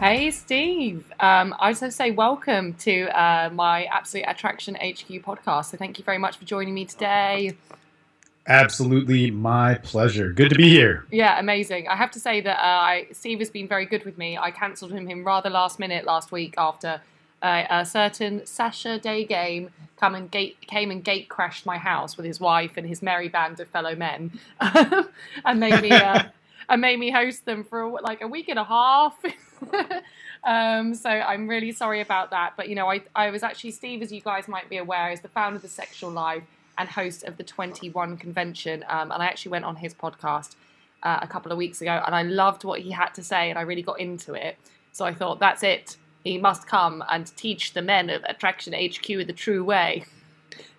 Hey, Steve. Um, I just say welcome to uh, my Absolute Attraction HQ podcast. So, thank you very much for joining me today. Absolutely my pleasure. Good to be here. Yeah, amazing. I have to say that uh, I, Steve has been very good with me. I cancelled him rather last minute last week after uh, a certain Sasha Daygame come and gate, came and gate crashed my house with his wife and his merry band of fellow men and made me. Uh, and made me host them for like a week and a half. um, so I'm really sorry about that. But you know, I, I was actually Steve, as you guys might be aware, is the founder of the Sexual Life and host of the 21 convention. Um, and I actually went on his podcast uh, a couple of weeks ago, and I loved what he had to say, and I really got into it. So I thought, that's it. He must come and teach the men of Attraction HQ the true way.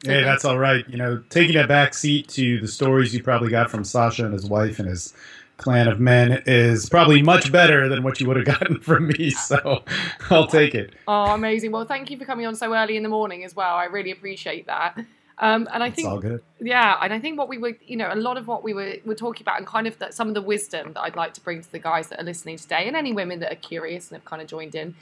Hey, that's all right. You know, taking a back seat to the stories you probably got from Sasha and his wife and his clan of men is probably much better than what you would have gotten from me. So I'll take it. Oh, amazing. Well, thank you for coming on so early in the morning as well. I really appreciate that. Um, and I it's think, all good. yeah, and I think what we were, you know, a lot of what we were, were talking about, and kind of that some of the wisdom that I'd like to bring to the guys that are listening today, and any women that are curious and have kind of joined in,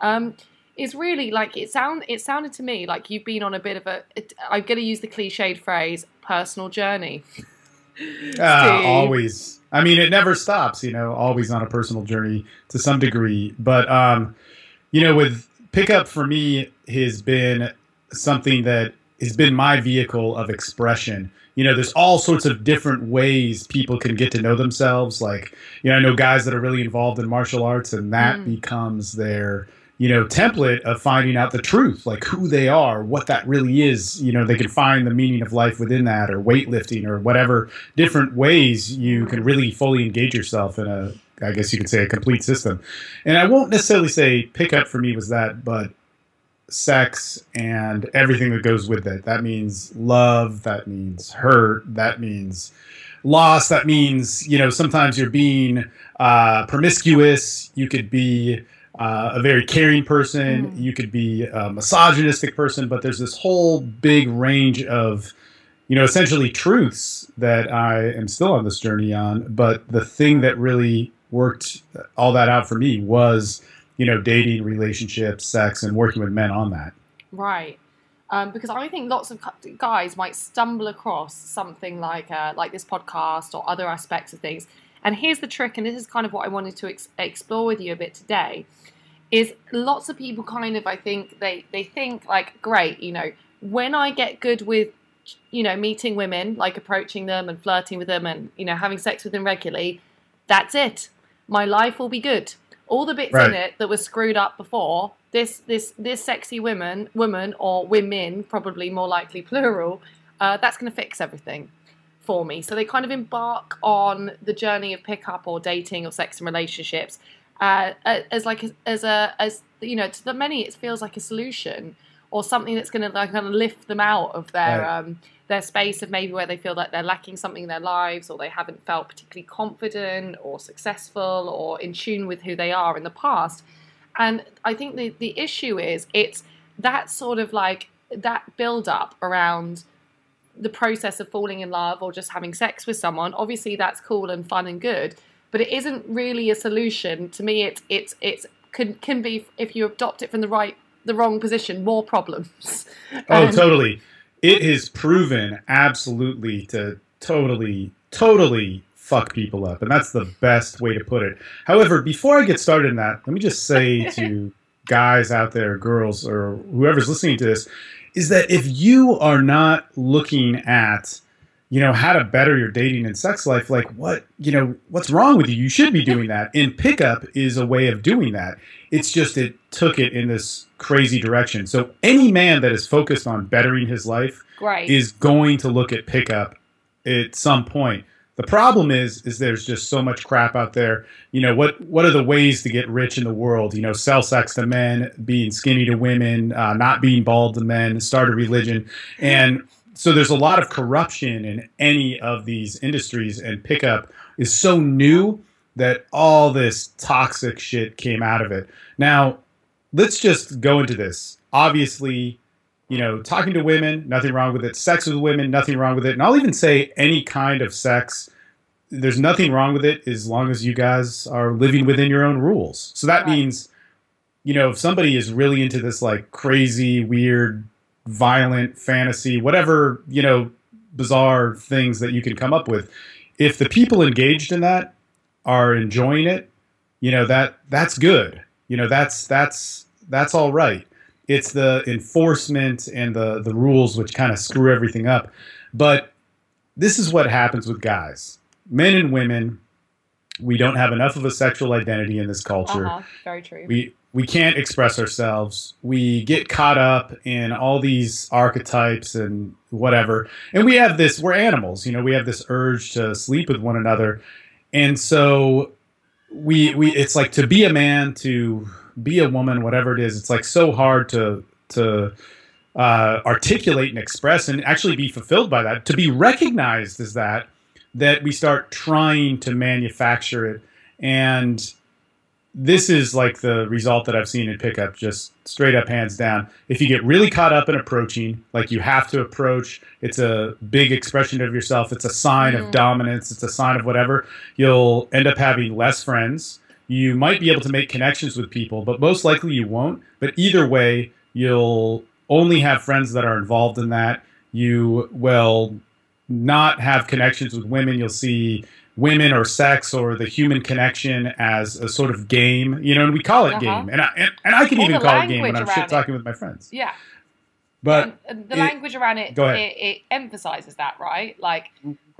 um, is really like it sound. It sounded to me like you've been on a bit of a. I'm going to use the cliched phrase, personal journey. Uh, always. I mean, it never stops. You know, always on a personal journey to some degree. But um, you know, with pickup for me has been something that has been my vehicle of expression. You know, there's all sorts of different ways people can get to know themselves. Like, you know, I know guys that are really involved in martial arts, and that mm. becomes their you know template of finding out the truth like who they are what that really is you know they can find the meaning of life within that or weightlifting or whatever different ways you can really fully engage yourself in a i guess you could say a complete system. And i won't necessarily say pickup for me was that but sex and everything that goes with it. That means love that means hurt that means loss that means you know sometimes you're being uh, promiscuous. You could be uh, a very caring person. Mm. You could be a misogynistic person, but there's this whole big range of, you know, essentially truths that I am still on this journey on. But the thing that really worked all that out for me was, you know, dating, relationships, sex, and working with men on that. Right. Um, because I think lots of guys might stumble across something like uh, like this podcast or other aspects of things. And here's the trick, and this is kind of what I wanted to ex- explore with you a bit today is lots of people kind of I think they they think like great, you know, when I get good with you know meeting women, like approaching them and flirting with them and you know having sex with them regularly, that's it. My life will be good. All the bits right. in it that were screwed up before, this this this sexy woman woman or women, probably more likely plural, uh, that's going to fix everything for me. So they kind of embark on the journey of pickup or dating or sex and relationships uh, as like as a as you know to the many it feels like a solution or something that's going to like kind of lift them out of their right. um, their space of maybe where they feel like they're lacking something in their lives or they haven't felt particularly confident or successful or in tune with who they are in the past. And I think the the issue is it's that sort of like that build up around the process of falling in love or just having sex with someone. Obviously that's cool and fun and good, but it isn't really a solution. To me it's it's it's can can be if you adopt it from the right the wrong position, more problems. Oh, um, totally. It is proven absolutely to totally, totally fuck people up. And that's the best way to put it. However, before I get started in that, let me just say to guys out there, girls, or whoever's listening to this, is that if you are not looking at you know how to better your dating and sex life like what you know what's wrong with you? You should be doing that. And pickup is a way of doing that. It's just it took it in this crazy direction. So any man that is focused on bettering his life right. is going to look at pickup at some point the problem is is there's just so much crap out there you know what what are the ways to get rich in the world you know sell sex to men being skinny to women uh, not being bald to men start a religion and so there's a lot of corruption in any of these industries, and pickup is so new that all this toxic shit came out of it. Now, let's just go into this. Obviously, you know, talking to women, nothing wrong with it. Sex with women, nothing wrong with it. And I'll even say any kind of sex, there's nothing wrong with it as long as you guys are living within your own rules. So that right. means, you know, if somebody is really into this like crazy, weird violent fantasy, whatever, you know, bizarre things that you can come up with. If the people engaged in that are enjoying it, you know, that that's good. You know, that's that's that's all right. It's the enforcement and the the rules which kind of screw everything up. But this is what happens with guys. Men and women, we don't have enough of a sexual identity in this culture. Uh-huh. Very true. We we can't express ourselves. We get caught up in all these archetypes and whatever. And we have this, we're animals, you know, we have this urge to sleep with one another. And so we, we, it's like to be a man, to be a woman, whatever it is, it's like so hard to, to, uh, articulate and express and actually be fulfilled by that, to be recognized as that, that we start trying to manufacture it. And this is like the result that I've seen in pickup, just straight up hands down. If you get really caught up in approaching, like you have to approach, it's a big expression of yourself. It's a sign mm. of dominance. It's a sign of whatever. You'll end up having less friends. You might be able to make connections with people, but most likely you won't. But either way, you'll only have friends that are involved in that. You will not have connections with women. You'll see women or sex or the human connection as a sort of game, you know, and we call it uh-huh. game, and I and, and I can even call it game when I'm shit talking with my friends. Yeah, but and the it, language around it, it, it, emphasizes that, right? Like,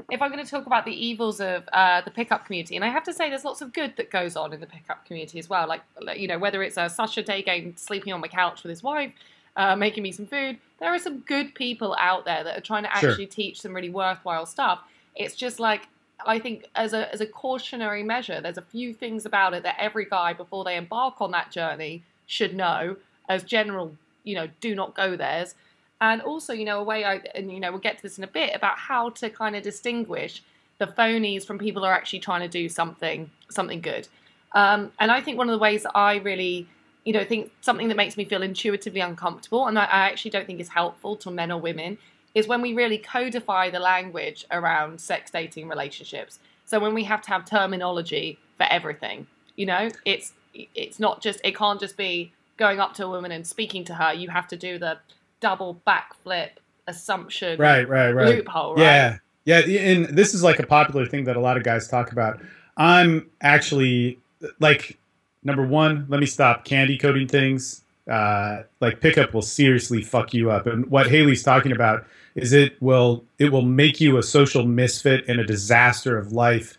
if I'm going to talk about the evils of uh, the pickup community, and I have to say, there's lots of good that goes on in the pickup community as well. Like, you know, whether it's a Sasha Daygame sleeping on my couch with his wife. Uh, making me some food. There are some good people out there that are trying to actually sure. teach some really worthwhile stuff. It's just like I think as a as a cautionary measure, there's a few things about it that every guy before they embark on that journey should know as general, you know, do not go theirs. And also, you know, a way I and you know, we'll get to this in a bit about how to kind of distinguish the phonies from people who are actually trying to do something something good. Um, and I think one of the ways that I really, you know, think something that makes me feel intuitively uncomfortable, and I, I actually don't think is helpful to men or women, is when we really codify the language around sex dating relationships. So when we have to have terminology for everything, you know, it's it's not just it can't just be going up to a woman and speaking to her. You have to do the double backflip assumption right, right, right. loophole, right? Yeah. Yeah, and this is like a popular thing that a lot of guys talk about. I'm actually like number one, let me stop candy coating things. Uh, like pickup will seriously fuck you up. And what Hayley's talking about is it will it will make you a social misfit and a disaster of life.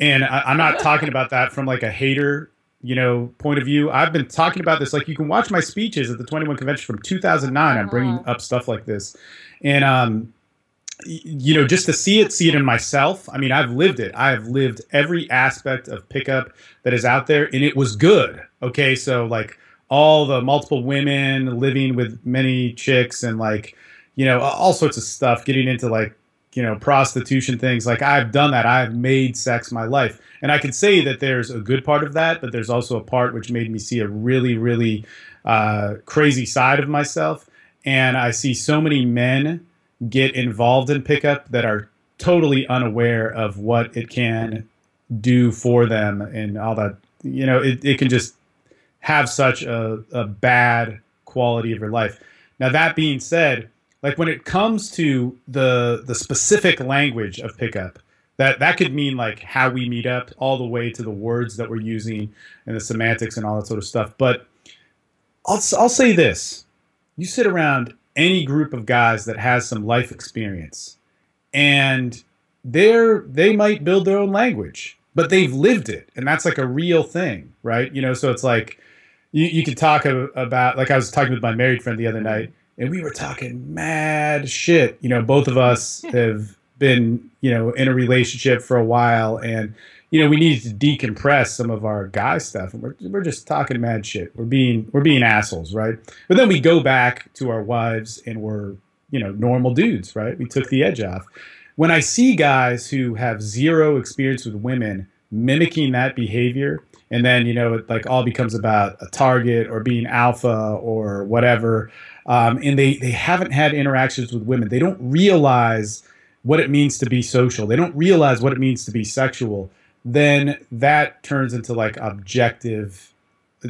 And I, I'm not talking about that from like a hater you know point of view i've been talking about this like you can watch my speeches at the 21 convention from 2009 i'm bringing uh-huh. up stuff like this and um you know, just to see it, see it in myself. I mean, I've lived it. I have lived every aspect of pickup that is out there, and it was good. Okay, so like all the multiple women living with many chicks and like you know all sorts of stuff getting into like you know prostitution things. Like i've done that. I've made sex my life. And i can say that there's a good part of that but there's also a part which made me see a really really uh, crazy side of myself. And i see so many men get involved in pickup that are totally unaware of what it can do for them and all that. You know it, it can just have such a, a bad quality of your life. Now that being said, like when it comes to the the specific language of pickup, that that could mean like how we meet up, all the way to the words that we're using and the semantics and all that sort of stuff. But I'll I'll say this: you sit around any group of guys that has some life experience, and they're they might build their own language, but they've lived it, and that's like a real thing, right? You know, so it's like you, you could talk about like I was talking with my married friend the other night, and we were talking mad shit. You know, both of us have been you know in a relationship for a while, and you know we needed to decompress some of our guy stuff, and we're we're just talking mad shit. We're being we're being assholes, right? But then we go back to our wives, and we're you know normal dudes, right? We took the edge off. When I see guys who have zero experience with women mimicking that behavior and then you know it like all becomes about a target or being alpha or whatever. Um, and they they haven't had interactions with women. They don't realize what it means to be social. They don't realize what it means to be sexual. Then that turns into like objective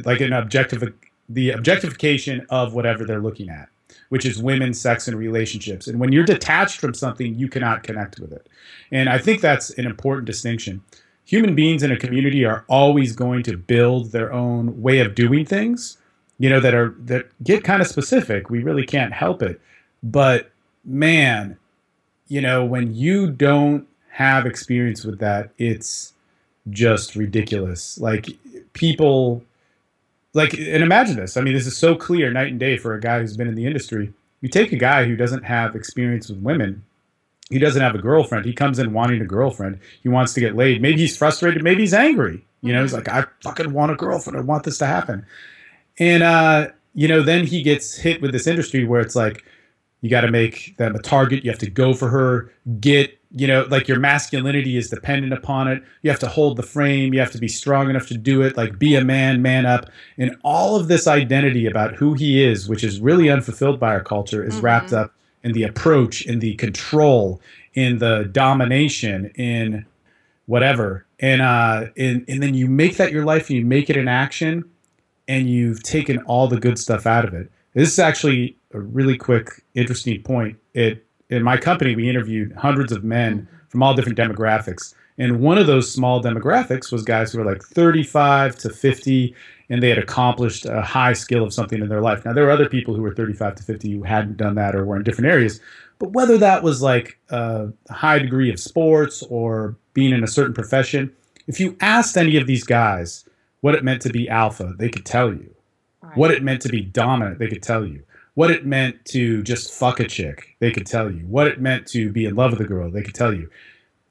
like an objective the objectification of whatever they're looking at which is women sex and relationships. And when you're detached from something you cannot connect with it. And i think that's an important distinction human beings in a community are always going to build their own way of doing things you know that are that get kind of specific. We really can't help it. But man you know when you don't have experience with that it's just ridiculous. Like people like and imagine this. I mean this is so clear night and day for a guy who's been in the industry. You take a guy who doesn't have experience with women he doesn't have a girlfriend. He comes in wanting a girlfriend. He wants to get laid. Maybe he's frustrated. Maybe he's angry. You know, he's like, I fucking want a girlfriend. I want this to happen. And, uh, you know, then he gets hit with this industry where it's like, you got to make them a target. You have to go for her, get, you know, like your masculinity is dependent upon it. You have to hold the frame. You have to be strong enough to do it. Like, be a man, man up. And all of this identity about who he is, which is really unfulfilled by our culture, is mm-hmm. wrapped up in the approach, in the control, in the domination, in whatever. And uh, and and then you make that your life, and you make it an action, and you've taken all the good stuff out of it. This is actually a really quick, interesting point. It in my company, we interviewed hundreds of men from all different demographics. And one of those small demographics was guys who were like 35 to 50, and they had accomplished a high skill of something in their life. Now, there were other people who were 35 to 50 who hadn't done that or were in different areas. But whether that was like a high degree of sports or being in a certain profession, if you asked any of these guys what it meant to be alpha, they could tell you. Right. What it meant to be dominant, they could tell you. What it meant to just fuck a chick, they could tell you. What it meant to be in love with a girl, they could tell you.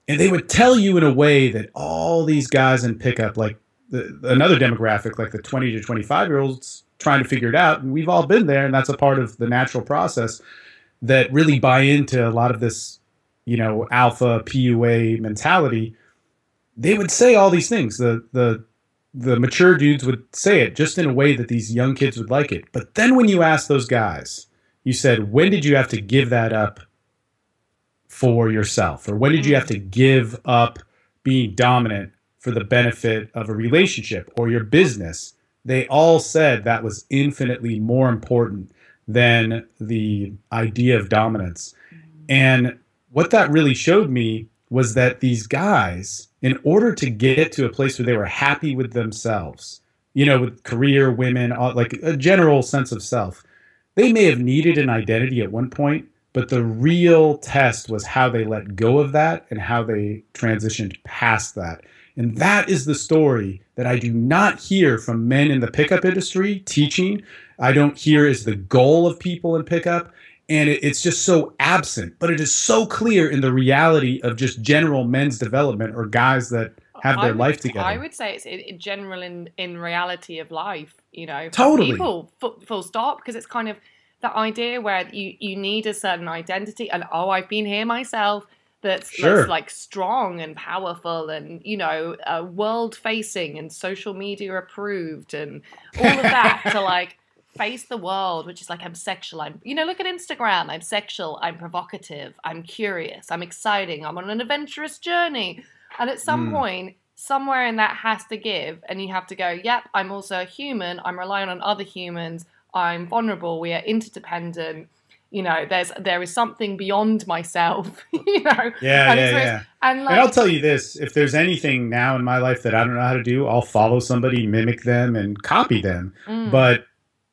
And they would tell you in a way that all these guys in pickup, like the, another demographic like the 20 to 25 year olds trying to figure it out. And we've all been there and that's a part of the natural process that really buy into a lot of this you know alpha pua mentality. They would say all these things. The the the mature dudes would say it just in a way that these young kids would like it. But then when you ask those guys you said when did you have to give that up for yourself? Or when did you have to give up being dominant for the benefit of a relationship or your business, they all said that was infinitely more important than the idea of dominance. And what that really showed me was that these guys, in order to get to a place where they were happy with themselves, you know, with career, women, like a general sense of self, they may have needed an identity at one point, but the real test was how they let go of that and how they transitioned past that. And that is the story that I do not hear from men in the pickup industry teaching. I don't hear is the goal of people in pickup. and it, it's just so absent. But it is so clear in the reality of just general men's development or guys that have their would, life together. I would say it's in, in general in in reality of life. You know, totally. People full, full stop because it's kind of that idea where you you need a certain identity, and oh, I've been here myself. That's, sure. that's like strong and powerful, and you know, uh, world facing and social media approved, and all of that to like face the world, which is like I'm sexual. I'm you know, look at Instagram. I'm sexual. I'm provocative. I'm curious. I'm exciting. I'm on an adventurous journey. And at some mm. point, somewhere in that has to give, and you have to go, yep, I'm also a human. I'm relying on other humans. I'm vulnerable. We are interdependent. You know, there's there is something beyond myself. you know, yeah, and yeah, yeah. And, like, and I'll tell you this: if there's anything now in my life that I don't know how to do, I'll follow somebody, mimic them, and copy them. Mm. But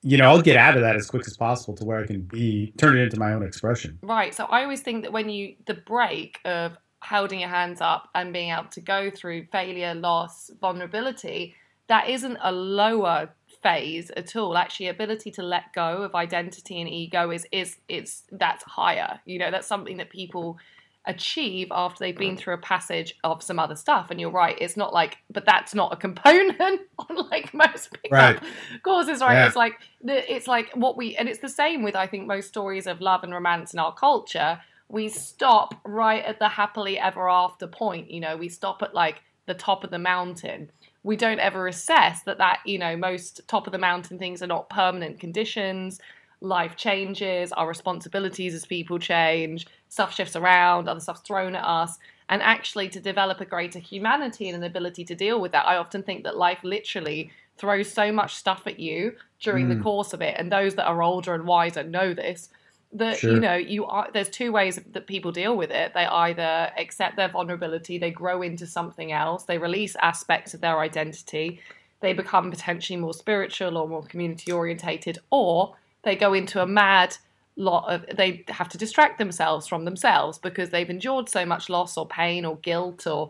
you know, I'll get out of that as quick as possible to where I can be turn it into my own expression. Right. So I always think that when you the break of holding your hands up and being able to go through failure, loss, vulnerability, that isn't a lower phase at all. Actually, ability to let go of identity and ego is is it's that's higher. You know, that's something that people achieve after they've been mm. through a passage of some other stuff. And you're right, it's not like, but that's not a component on like most pickup right. courses, right? Yeah. It's like it's like what we, and it's the same with I think most stories of love and romance in our culture we stop right at the happily ever after point. You know, we stop at like the top of the mountain. We don't ever assess that that you know most top of the mountain things are not permanent conditions. Life changes, our responsibilities as people change, stuff shifts around, other stuff's thrown at us. And actually, to develop a greater humanity and an ability to deal with that, I often think that life literally throws so much stuff at you during mm. the course of it. And those that are older and wiser know this that sure. you know you are there's two ways that people deal with it they either accept their vulnerability they grow into something else they release aspects of their identity they become potentially more spiritual or more community orientated or they go into a mad lot of they have to distract themselves from themselves because they've endured so much loss or pain or guilt or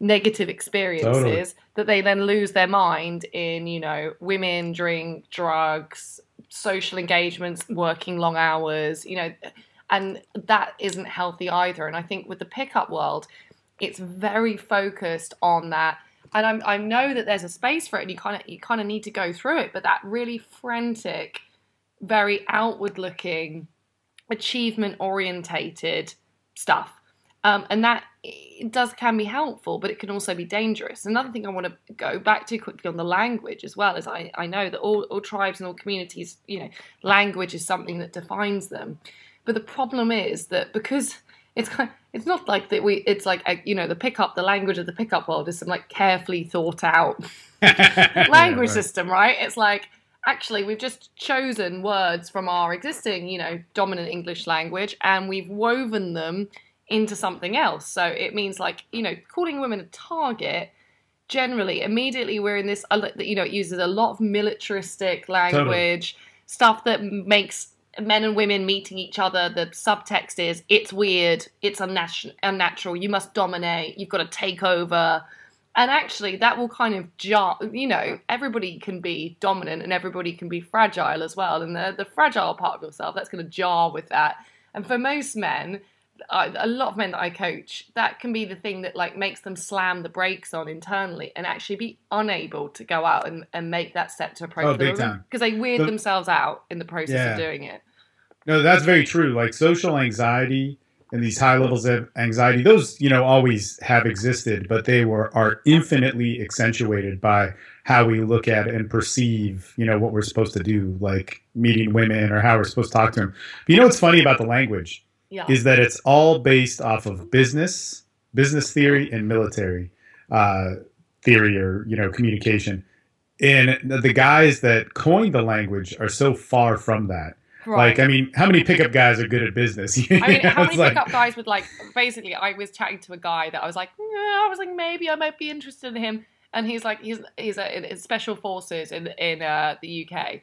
negative experiences totally. that they then lose their mind in you know women drink drugs social engagements, working long hours, you know, and that isn't healthy either. And I think with the pickup world, it's very focused on that. And I'm, I know that there's a space for it, and you kind of you kind of need to go through it. But that really frantic, very outward looking, achievement orientated stuff um, and that it does can be helpful, but it can also be dangerous. Another thing I want to go back to quickly on the language as well is I, I know that all, all tribes and all communities, you know, language is something that defines them. But the problem is that because it's kind of, it's not like that we it's like a, you know the pickup the language of the pickup world is some like carefully thought out language yeah, right. system, right? It's like actually we've just chosen words from our existing you know dominant English language and we've woven them into something else. So it means like, you know, calling women a target generally immediately we're in this you know it uses a lot of militaristic language totally. stuff that makes men and women meeting each other the subtext is it's weird it's unnatural unnatural you must dominate you've got to take over and actually that will kind of jar you know everybody can be dominant and everybody can be fragile as well and the, the fragile part of yourself that's going to jar with that and for most men I, a lot of men that I coach, that can be the thing that like makes them slam the brakes on internally and actually be unable to go out and, and make that step to approach oh, big time because they weird so, themselves out in the process yeah. of doing it. No, that's very true. Like social anxiety and these high levels of anxiety, those you know always have existed, but they were are infinitely accentuated by how we look at and perceive, you know, what we're supposed to do, like meeting women or how we're supposed to talk to them. But you know what's funny about the language? Yeah. is that it's all based off of business, business theory, and military uh, theory or you know communication. And the guys that coined the language are so far from that. Right. Like, I mean, how many pickup guys are good at business? I mean, how many like... pickup guys would like? Basically, I was chatting to a guy that I was like, I was like, maybe I might be interested in him, and he's like, he's he's a, in special forces in in uh, the UK,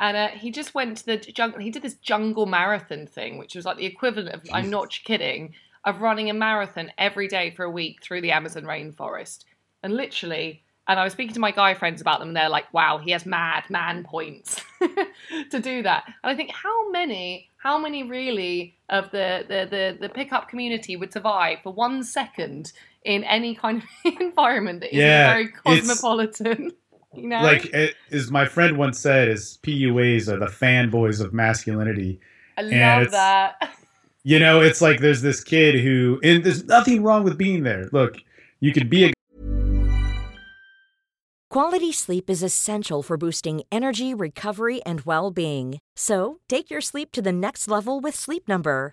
and uh, he just went to the jungle. He did this jungle marathon thing, which was like the equivalent of, Jesus. I'm not kidding, of running a marathon every day for a week through the Amazon rainforest. And literally, And I was speaking to my guy friends about them, and they're like, "Wow, he has mad man points to do that." And I think, how many, how many really of the the the, the pickup community would survive for one second in any kind of environment that isn't Yeah, very cosmopolitan? You know, Like it, as my friend once said, is PUAs are the fanboys of masculinity. I and love it's- that. You know, it's like there's this kid who, and there's nothing wrong with being there. Look, you could be a Quality sleep is essential for boosting energy, recovery, and well being. So, take your sleep to the next level with Sleep Number.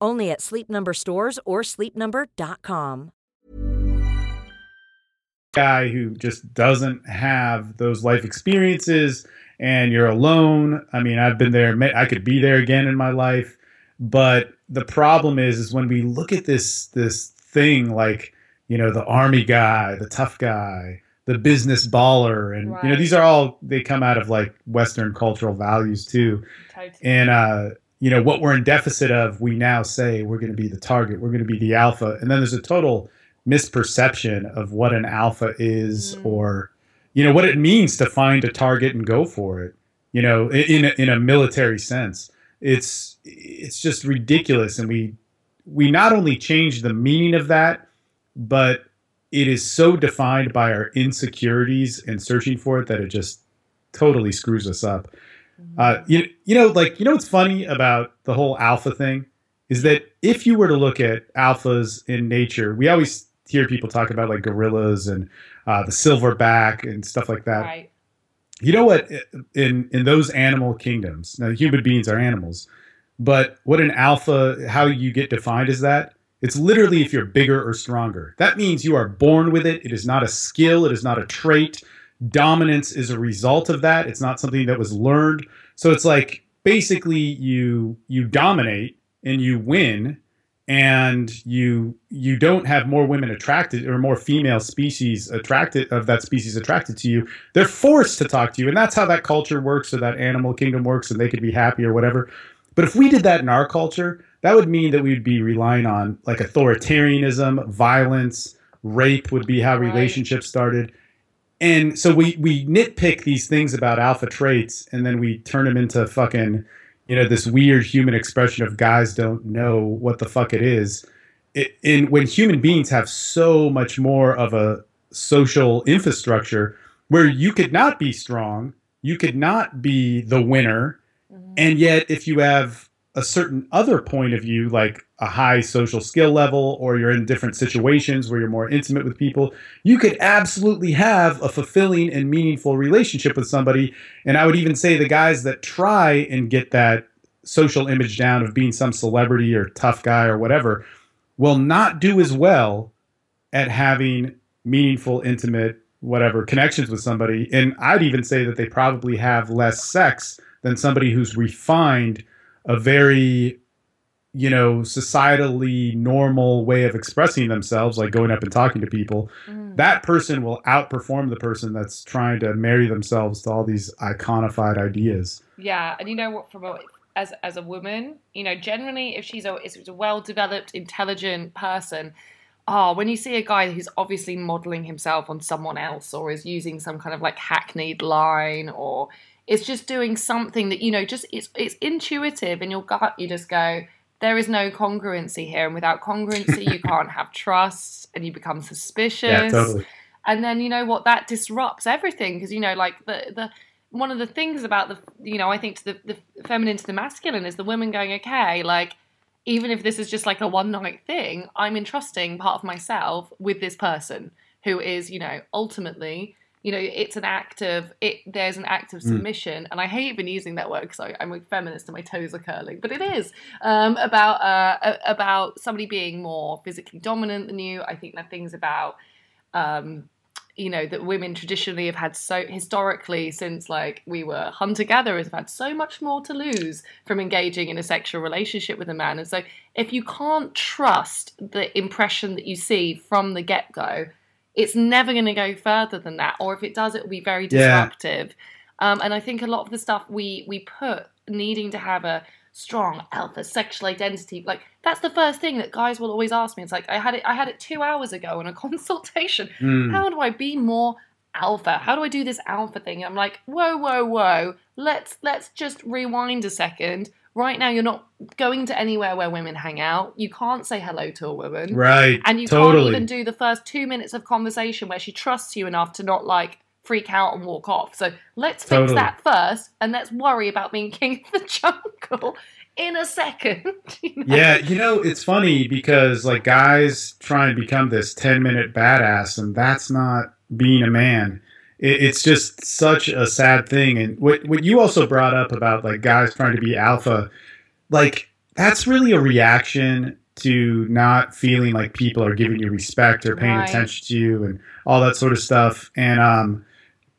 Only at Sleep Number stores or sleepnumber.com. guy who just doesn't have those life experiences and you're alone. I mean, I've been there, I could be there again in my life, but the problem is is when we look at this this thing like, you know, the army guy, the tough guy, the business baller and you know, these are all they come out of like western cultural values too. Totally. And uh you know what we're in deficit of, we now say we're going to be the target, we're going to be the alpha, and then there's a total misperception of what an alpha is, Mm. or you know what it means to find a target and go for it. You know, in a, in a military sense, it's it's just ridiculous, and we we not only change the meaning of that, but it is so defined by our insecurities and searching for it that it just totally screws us up. Uh, you, you know, like, you know what's funny about the whole alpha thing is that if you were to look at alphas in nature, we always hear people talk about like gorillas and uh, the silverback and stuff like that. right. You know what? In in those animal kingdoms, now human beings are animals, but what an alpha, how you get defined as that? It's literally if you're bigger or stronger. That means you are born with it. It is not a skill. It is not a trait. Dominance is a result of that. It's not something that was learned. So it's like basically you you dominate and you win and you you don't have more women attracted or more female species attracted of that species attracted to you they're forced to talk to you and that's how that culture works or that animal kingdom works and they could be happy or whatever but if we did that in our culture that would mean that we'd be relying on like authoritarianism violence rape would be how Right. relationships started and so we we nitpick these things about alpha traits and then we turn them into fucking you know this weird human expression of guys don't know what the fuck it is it, in when human beings have so much more of a social infrastructure where you could not be strong you could not be the winner Mhm. and yet if you have a certain other point of view like a high social skill level or you're in different situations where you're more intimate with people you could absolutely have a fulfilling and meaningful relationship with somebody. And i would even say the guys that try and get that social image down of being some celebrity or tough guy or whatever will not do as well at having meaningful intimate whatever connections with somebody. And i'd even say that they probably have less sex than somebody who's refined a very you know societally normal way of expressing themselves like going up and talking to people Mm. that person will outperform the person that's trying to marry themselves to all these iconified ideas Yeah, and you know what? From a, as as a woman, you know, generally, if she's a if she's a well developed, intelligent person, oh, when you see a guy who's obviously modeling himself on someone else, or is using some kind of like hackneyed line, or is just doing something that you know, just it's it's intuitive in your gut. You just go, there is no congruency here, and without congruency, you can't have trust, and you become suspicious. yeah totally. And then you know what? That disrupts everything because you know like the the one of the things about the you know i think to the, the feminine to the masculine is the women going okay like even if this is just like a one night thing i'm entrusting part of myself with this person who is you know ultimately you know it's an act of it there's an act of Mm. submission. And i hate even using that word because i'm a feminist and my toes are curling but it is um, about uh, about somebody being more physically dominant than you. I think that things about um, you know that women traditionally have had so historically since like we were hunter gatherers have had so much more to lose from engaging in a sexual relationship with a man. And so if you can't trust the impression that you see from the get-go it's never going to go further than that or if it does it will be very disruptive. Yeah. um, and i think a lot of the stuff we we put needing to have a strong alpha sexual identity like that's the first thing that guys will always ask me. It's like i had it i had it two hours ago in a consultation. Mm. how do i be more alpha? How do i do this alpha thing? I'm like whoa whoa whoa. Let's let's just rewind a second right now you're not going to anywhere where women hang out you can't say hello to a woman right and you totally. can't even do the first two minutes of conversation where she trusts you enough to not like freak out and walk off. So let's fix totally. that first, and let's worry about being king of the jungle in a second. You know? Yeah, you know, it's funny because like guys try and become this 10 minute badass, and that's not being a man. It, it's just such a sad thing. And what, what you also brought up about like guys trying to be alpha, like that's really a reaction to not feeling like people are giving you respect or paying right. attention to you and all that sort of stuff. And um,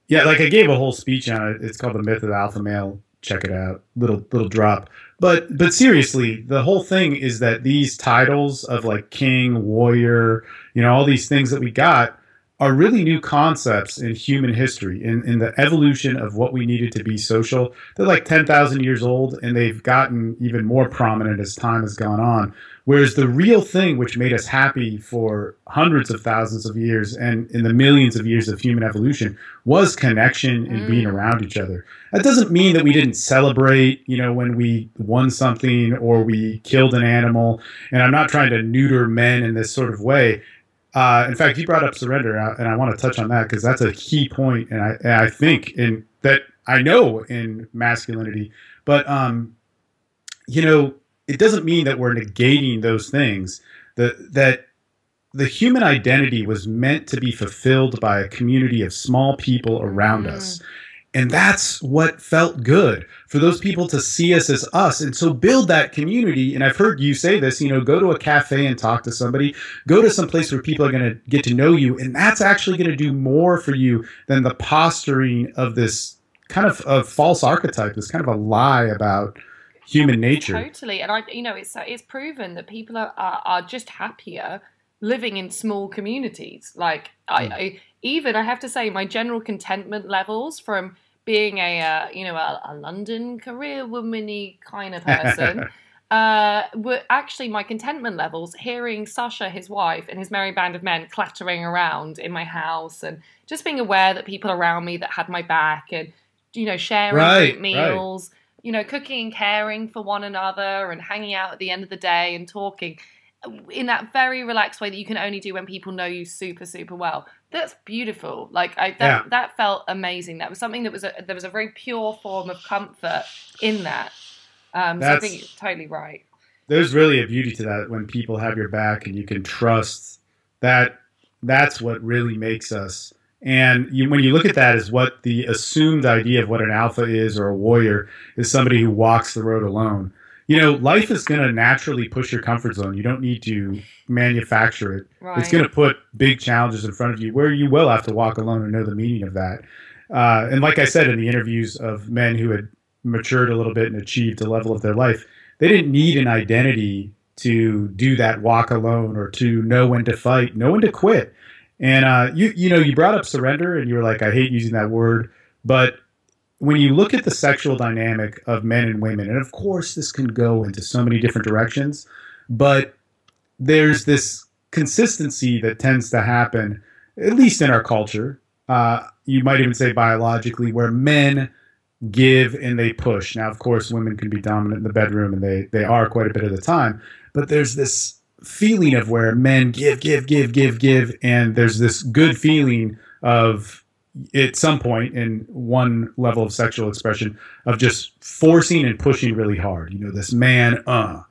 yeah, like I gave a whole speech on it. It's called the myth of the alpha male. Check it out. Little little drop. But but seriously, the whole thing is that these titles of like king, warrior, you know, all these things that we got are really new concepts in human history, in, in the evolution of what we needed to be social. They're like 10,000 years old, and they've gotten even more prominent as time has gone on. Whereas the real thing which made us happy for hundreds of thousands of years and in the millions of years of human evolution was connection and mm. being around each other. That doesn't mean that we didn't celebrate, you know, when we won something or we killed an animal. And I'm not trying to neuter men in this sort of way. Uh, in fact, you brought up surrender, and I want to touch on that because that's a key point, and I, and I think in that I know in masculinity, but um, you know, it doesn't mean that we're negating those things. That that the human identity was meant to be fulfilled by a community of small people around mm. us. And that's what felt good for those people to see us as us. And so build that community. And I've heard you say this, you know, go to a cafe and talk to somebody, go to some place where people are going to get to know you. And that's actually going to do more for you than the posturing of this kind of a false archetype, this kind of a lie about human nature. Totally, and I, you know, it's it's proven that people are are, are just happier living in small communities. Like I, hmm. I, even I have to say, my general contentment levels from being a uh, you know a, a, London career womany kind of person. uh, were actually my contentment levels hearing Sasha, his wife, and his merry band of men clattering around in my house, and just being aware that people around me that had my back, and you know sharing right, meals, right you know, cooking and caring for one another and hanging out at the end of the day and talking in that very relaxed way that you can only do when people know you super super well. That's beautiful. Like I that yeah. that felt amazing. That was something that was a there was a very pure form of comfort in that. Um, so I think you're totally right. There's really a beauty to that when people have your back and you can trust that. That's what really makes us and you, when you look at that as what the assumed idea of what an alpha is or a warrior is somebody who walks the road alone. You know, life is going to naturally push your comfort zone. You don't need to manufacture it. Right. It's going to put big challenges in front of you where you will have to walk alone and know the meaning of that. Uh, and like I said in the interviews of men who had matured a little bit and achieved a level of their life, they didn't need an identity to do that walk alone or to know when to fight, know when to quit. And uh, you you know you brought up surrender, and you were like, I hate using that word, but when you look at the sexual dynamic of men and women, and of course this can go into so many different directions, but there's this consistency that tends to happen, at least in our culture. Uh, you might even say biologically, where men give and they push. Now, of course, women can be dominant in the bedroom, and they they are quite a bit of the time. But there's this feeling of where men give, give, give, give, give, and there's this good feeling of at some point in one level of sexual expression of just forcing and pushing really hard. You know, this man, uh.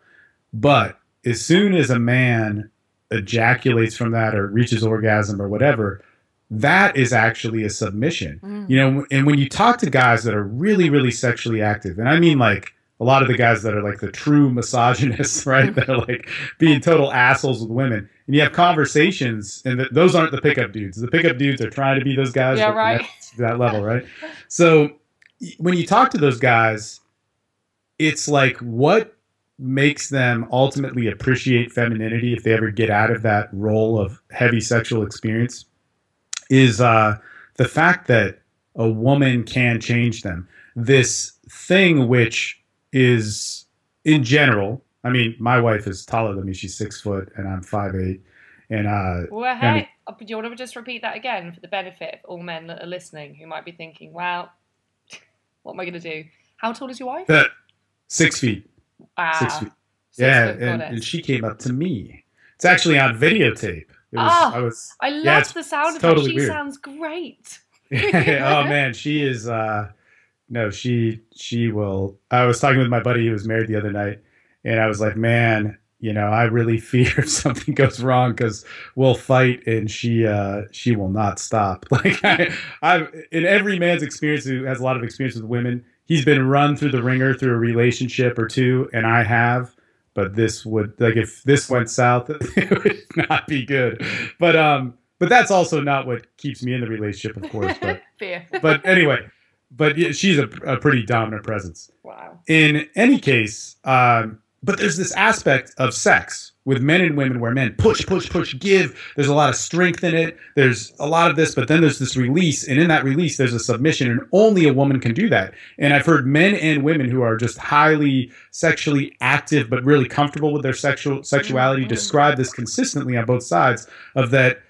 But as soon as a man ejaculates from that or reaches orgasm or whatever, that is actually a submission. Mm. You know, and when you talk to guys that are really, really sexually active, and I mean like a lot of the guys that are like the true misogynists, right? that are like being total assholes with women. And you have conversations, and those aren't the pickup dudes. The pickup dudes are trying to be those guys. Yeah, right. That level, right? So when you talk to those guys, it's like what makes them ultimately appreciate femininity if they ever get out of that role of heavy sexual experience is uh, the fact that a woman can change them. This thing which is in general, I mean, my wife is taller than me. She's six foot and I'm five eight. And uh, well, hey, uh, do you want to just repeat that again for the benefit of all men that are listening who might be thinking, "Well, what am I going to do?" How tall is your wife? Uh, six feet. Ah, six feet. Six yeah, foot, and, and, she came up to me. It's actually on videotape. It was, oh, I was. I love yeah, the sound of totally her. She weird. sounds great. oh man, she is. uh No, she she will. I was talking with my buddy who was married the other night, and I was like, man, you know, I really fear if something goes wrong because we'll fight and she uh she will not stop. Like I, I've in every man's experience who has a lot of experience with women he's been run through the ringer through a relationship or two, and I have. But this would like if this went south, it would not be good. But um, but that's also not what keeps me in the relationship, of course. But but anyway, but yeah, she's a, a pretty dominant presence. Wow. In any case, um, but there's this aspect of sex with men and women where men push, push, push, give. There's a lot of strength in it. There's a lot of this, but then there's this release. And in that release, there's a submission, and only a woman can do that. And I've heard men and women who are just highly sexually active, but really comfortable with their sexual sexuality mm-hmm. describe this consistently on both sides of that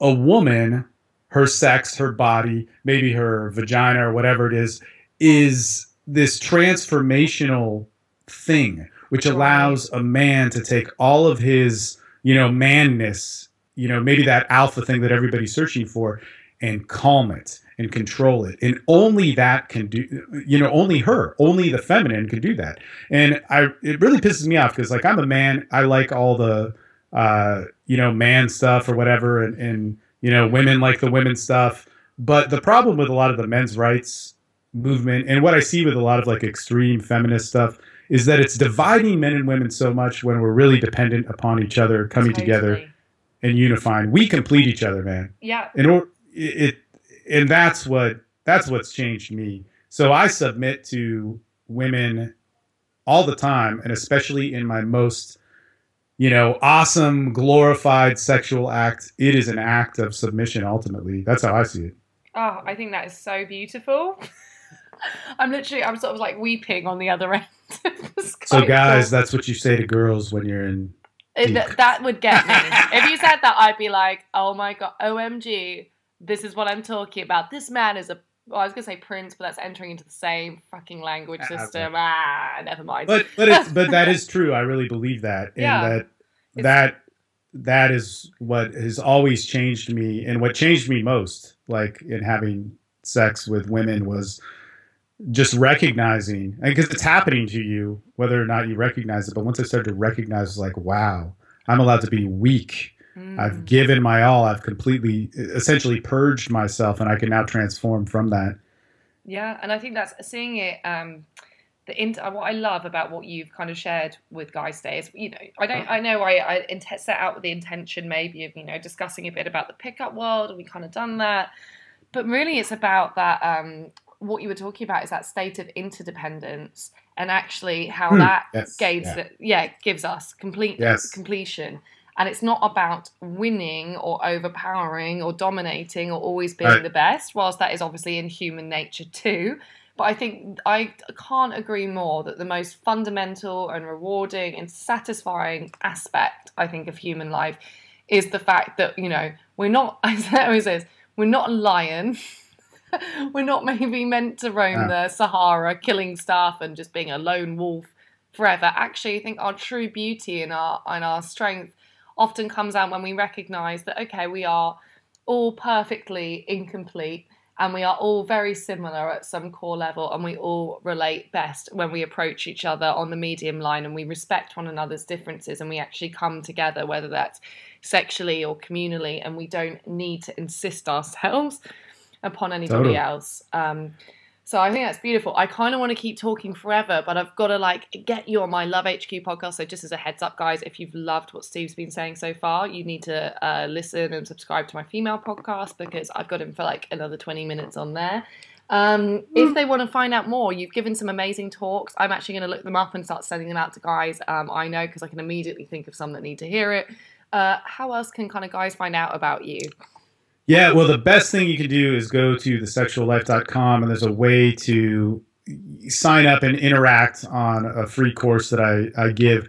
a woman, her sex, her body, maybe her vagina or whatever it is, is this transformational thing which allows a man to take all of his, you know, manness, you know, maybe that alpha thing that everybody's searching for, and calm it and control it. And only that can do, you know, only her, only the feminine can do that. And I, it really pisses me off because, like, I'm a man. I like all the, uh, you know, man stuff or whatever, and, and you know, women like the women stuff. But the problem with a lot of the men's rights movement and what I see with a lot of like extreme feminist stuff is that it's dividing men and women so much when we're really dependent upon each other coming totally. together and unifying. We complete each other, man. Yeah. And it, it and that's what that's what's changed me. So I submit to women all the time, and especially in my most you know, awesome, glorified sexual act. It is an act of submission ultimately. That's how I see it. Oh, I think that is so beautiful. I'm literally, I'm sort of like weeping on the other end. so, guys, cool. that's what you say to girls when you're in. It, that would get me. if you said that, I'd be like, "Oh my god, OMG, this is what I'm talking about. This man is a well, I was gonna say prince, but that's entering into the same fucking language system. Ah, never mind. But but it's, but that is true. I really believe that, and yeah. that it's, that that is what has always changed me, and what changed me most, like in having sex with women, was just recognizing because it's happening to you whether or not you recognize it but once i started to recognize like wow i'm allowed to be weak mm. i've given my all i've completely essentially purged myself and i can now transform from that yeah and i think that's seeing it um the int- what I love about what you've kind of shared with Guys Day is, you know, I don't, I know I, I int- set out with the intention maybe of, you know, discussing a bit about the pickup world, and we kind of done that, but really it's about that um, what you were talking about is that state of interdependence and actually how hmm. that yes. gains yeah. yeah gives us complete yes. completion and it's not about winning or overpowering or dominating or always being right. the best whilst that is obviously in human nature too but i think i can't agree more that the most fundamental and rewarding and satisfying aspect i think of human life is the fact that you know we're not as I always says we're not a lion we're not maybe meant to roam the Sahara, killing stuff and just being a lone wolf forever. Actually, I think our true beauty and our and our strength often comes out when we recognise that okay, we are all perfectly incomplete and we are all very similar at some core level and we all relate best when we approach each other on the medium line and we respect one another's differences and we actually come together whether that's sexually or communally and we don't need to insist ourselves upon anybody totally. else. Um, So I think that's beautiful. I kind of want to keep talking forever, but I've got to like get you on my Love HQ podcast. So just as a heads up, guys, if you've loved what Steve's been saying so far, you need to uh, listen and subscribe to my female podcast because I've got him for like another twenty minutes on there. Um, if they want to find out more, you've given some amazing talks. I'm actually going to look them up and start sending them out to guys. Um, I know because I can immediately think of some that need to hear it. Uh, how else can kind of guys find out about you? Yeah, well, the best thing you can do is go to thesexuallife.com and there's a way to sign up and interact on a free course that I, I give.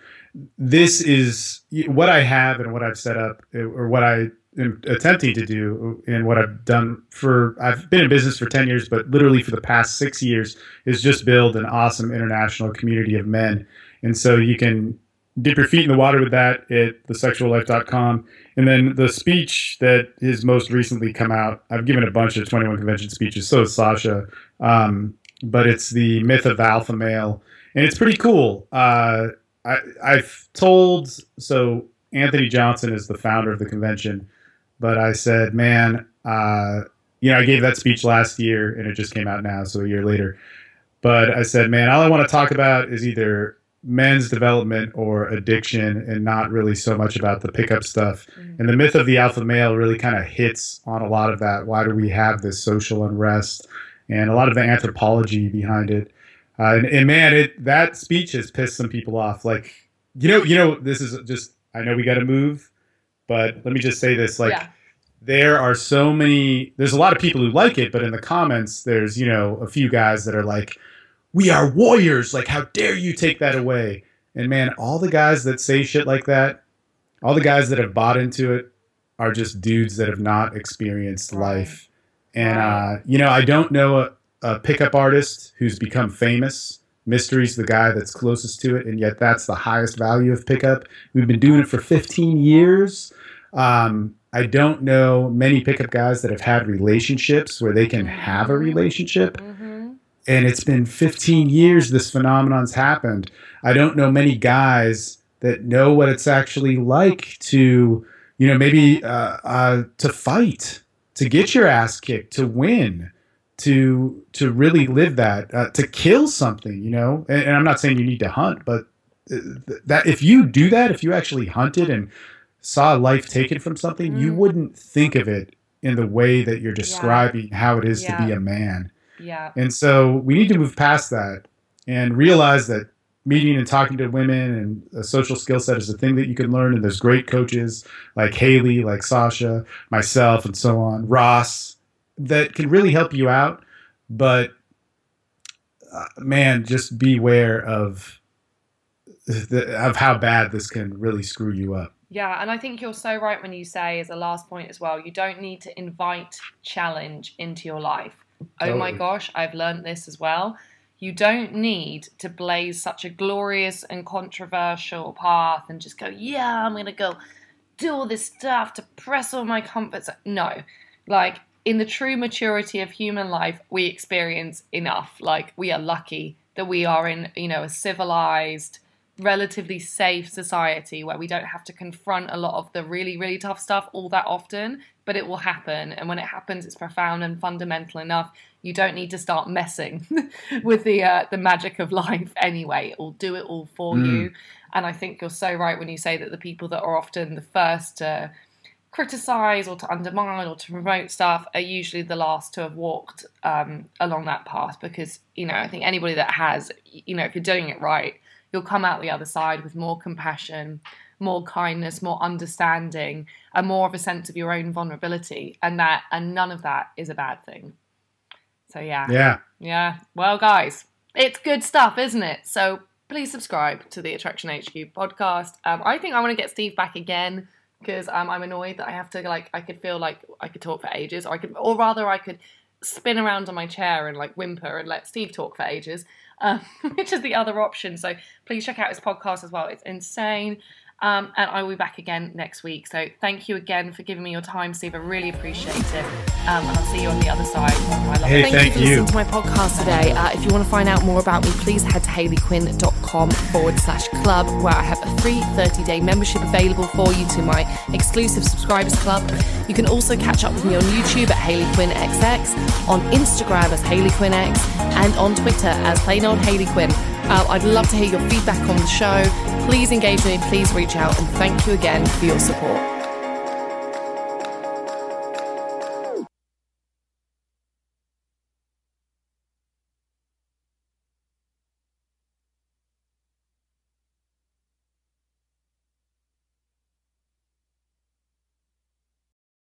This is what I have and what I've set up, or what I am attempting to do, and what I've done for. I've been in business for 10 years, but literally for the past six years, is just build an awesome international community of men. And so you can dip your feet in the water with that at thesexuallife.com. And then the speech that has most recently come out, I've given a bunch of 21 convention speeches, so is Sasha. Um, but it's the myth of alpha male. And it's pretty cool. Uh, I, I've told, so Anthony Johnson is the founder of the convention, but I said, man, uh, you know, I gave that speech last year and it just came out now, so a year later. But I said, man, all I want to talk about is either men's development or addiction and not really so much about the pickup stuff. Mm-hmm. And the myth of the alpha male really kind of hits on a lot of that. Why do we have this social unrest and a lot of the anthropology behind it? Uh, and, and, man, it that speech has pissed some people off. Like, you know, you know, this is just I know we got to move, but let me just say this: like, yeah. there are so many. There's a lot of people who like it, but in the comments, there's you know a few guys that are like we are warriors. Like, how dare you take that away? And man, all the guys that say shit like that, all the guys that have bought into it are just dudes that have not experienced life. And, uh, you know, I don't know a, a pickup artist who's become famous. Mystery's the guy that's closest to it, and yet that's the highest value of pickup. We've been doing it for 15 years. Um, I don't know many pickup guys that have had relationships where they can have a relationship. And it's been 15 years this phenomenon's happened. I don't know many guys that know what it's actually like to, you know, maybe uh, uh, to fight, to get your ass kicked, to win, to to really live that, uh, to kill something, you know. And, and, I'm not saying you need to hunt, but uh, that if you do that, if you actually hunted and saw life taken from something, mm. you wouldn't think of it in the way that you're describing yeah. how it is yeah. to be a man. Yeah. And so we need to move past that and realize that meeting and talking to women and a social skill set is a thing that you can learn. And there's great coaches like Hayley, like Sasha, myself, and so on, Ross, that can really help you out. But uh, man, just beware of the, of how bad this can really screw you up. Yeah, and I think you're so right when you say, as a last point as well, you don't need to invite challenge into your life. Totally. Oh my gosh, I've learned this as well. You don't need to blaze such a glorious and controversial path and just go, yeah, I'm going to go do all this stuff to press all my comforts. No, like in the true maturity of human life, we experience enough. Like we are lucky that we are in, you know, a civilized, relatively safe society where we don't have to confront a lot of the really, really tough stuff all that often, but it will happen. And when it happens, it's profound and fundamental enough. You don't need to start messing with the uh, the magic of life anyway. It will do it all for mm. you. And I think you're so right when you say that the people that are often the first to criticize or to undermine or to promote stuff are usually the last to have walked um, along that path because you know I think anybody that has you know if you're doing it right you'll come out the other side with more compassion, more kindness, more understanding, and more of a sense of your own vulnerability. And that and none of that is a bad thing. So yeah. Yeah. Yeah. Well, guys, it's good stuff, isn't it? So please subscribe to the Attraction HQ podcast. Um, I think I want to get Steve back again because um, I'm annoyed that I have to like I could feel like I could talk for ages, or I could, or rather, I could spin around on my chair and like whimper and let Steve talk for ages um, which is the other option. So please check out his podcast as well. It's insane. Um, and I will be back again next week. So thank you again for giving me your time, Steve. I really appreciate it. Um, and I'll see you on the other side. Hey, thank, thank you for listening to my podcast today. Uh, if you want to find out more about me, please head to hayleyquinn.com forward slash club, where I have a free 30 day membership available for you to my exclusive subscribers club. You can also catch up with me on YouTube at Hayley Quinn XX, on Instagram as Hayley Quinn X, and on Twitter as plain old Hayley Quinn. Uh, I'd love to hear your feedback on the show. Please engage me, please reach out, and thank you again for your support.